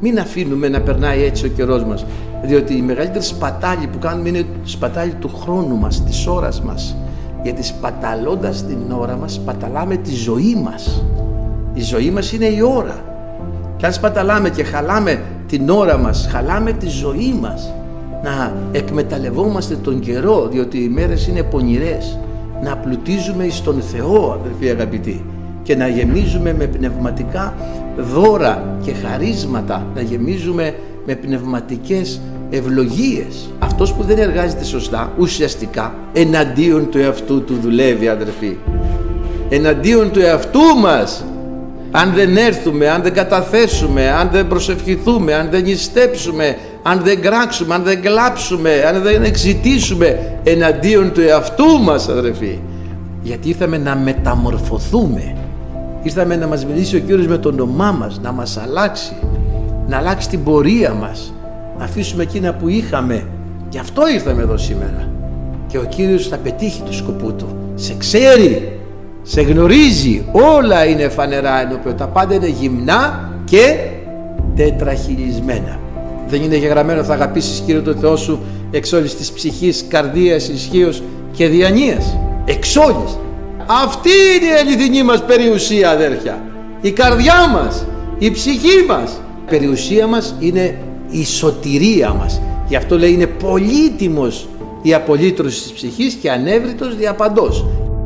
Μην αφήνουμε να περνάει έτσι ο καιρός μας, διότι η μεγαλύτερη σπατάλη που κάνουμε είναι σπατάλη του χρόνου μας, της ώρας μας. Γιατί σπαταλώντας την ώρα μας, σπαταλάμε τη ζωή μας. Η ζωή μας είναι η ώρα. Και αν σπαταλάμε και χαλάμε την ώρα μας, χαλάμε τη ζωή μας. Να εκμεταλλευόμαστε τον καιρό, διότι οι μέρες είναι πονηρές. Να πλουτίζουμε εις τον Θεό, αδερφοί αγαπητοί και να γεμίζουμε με πνευματικά δώρα και χαρίσματα, να γεμίζουμε με πνευματικές ευλογίες. Αυτός που δεν εργάζεται σωστά, ουσιαστικά, εναντίον του εαυτού του δουλεύει αδερφοί. Εναντίον του εαυτού μας. Αν δεν έρθουμε, αν δεν καταθέσουμε, αν δεν προσευχηθούμε, αν δεν νηστέψουμε, αν δεν κράξουμε, αν δεν κλάψουμε, αν δεν εξητήσουμε εναντίον του εαυτού μας αδερφοί. Γιατί ήρθαμε να μεταμορφωθούμε Ήρθαμε να μας μιλήσει ο Κύριος με το όνομά μας, να μας αλλάξει, να αλλάξει την πορεία μας, να αφήσουμε εκείνα που είχαμε. Γι' αυτό ήρθαμε εδώ σήμερα. Και ο Κύριος θα πετύχει το σκοπό Του. Σε ξέρει, σε γνωρίζει, όλα είναι φανερά ενώπιον. Τα πάντα είναι γυμνά και τετραχυλισμένα. Δεν είναι γεγραμμένο θα αγαπήσεις Κύριο το Θεό σου εξ όλης της ψυχής, καρδίας, ισχύως και διανοίας. Εξ όλης. Αυτή είναι η αληθινή μας περιουσία αδέρφια. Η καρδιά μας, η ψυχή μας. Η περιουσία μας είναι η σωτηρία μας. Γι' αυτό λέει είναι πολύτιμος η απολύτρωση της ψυχής και ανέβριτος διαπαντός.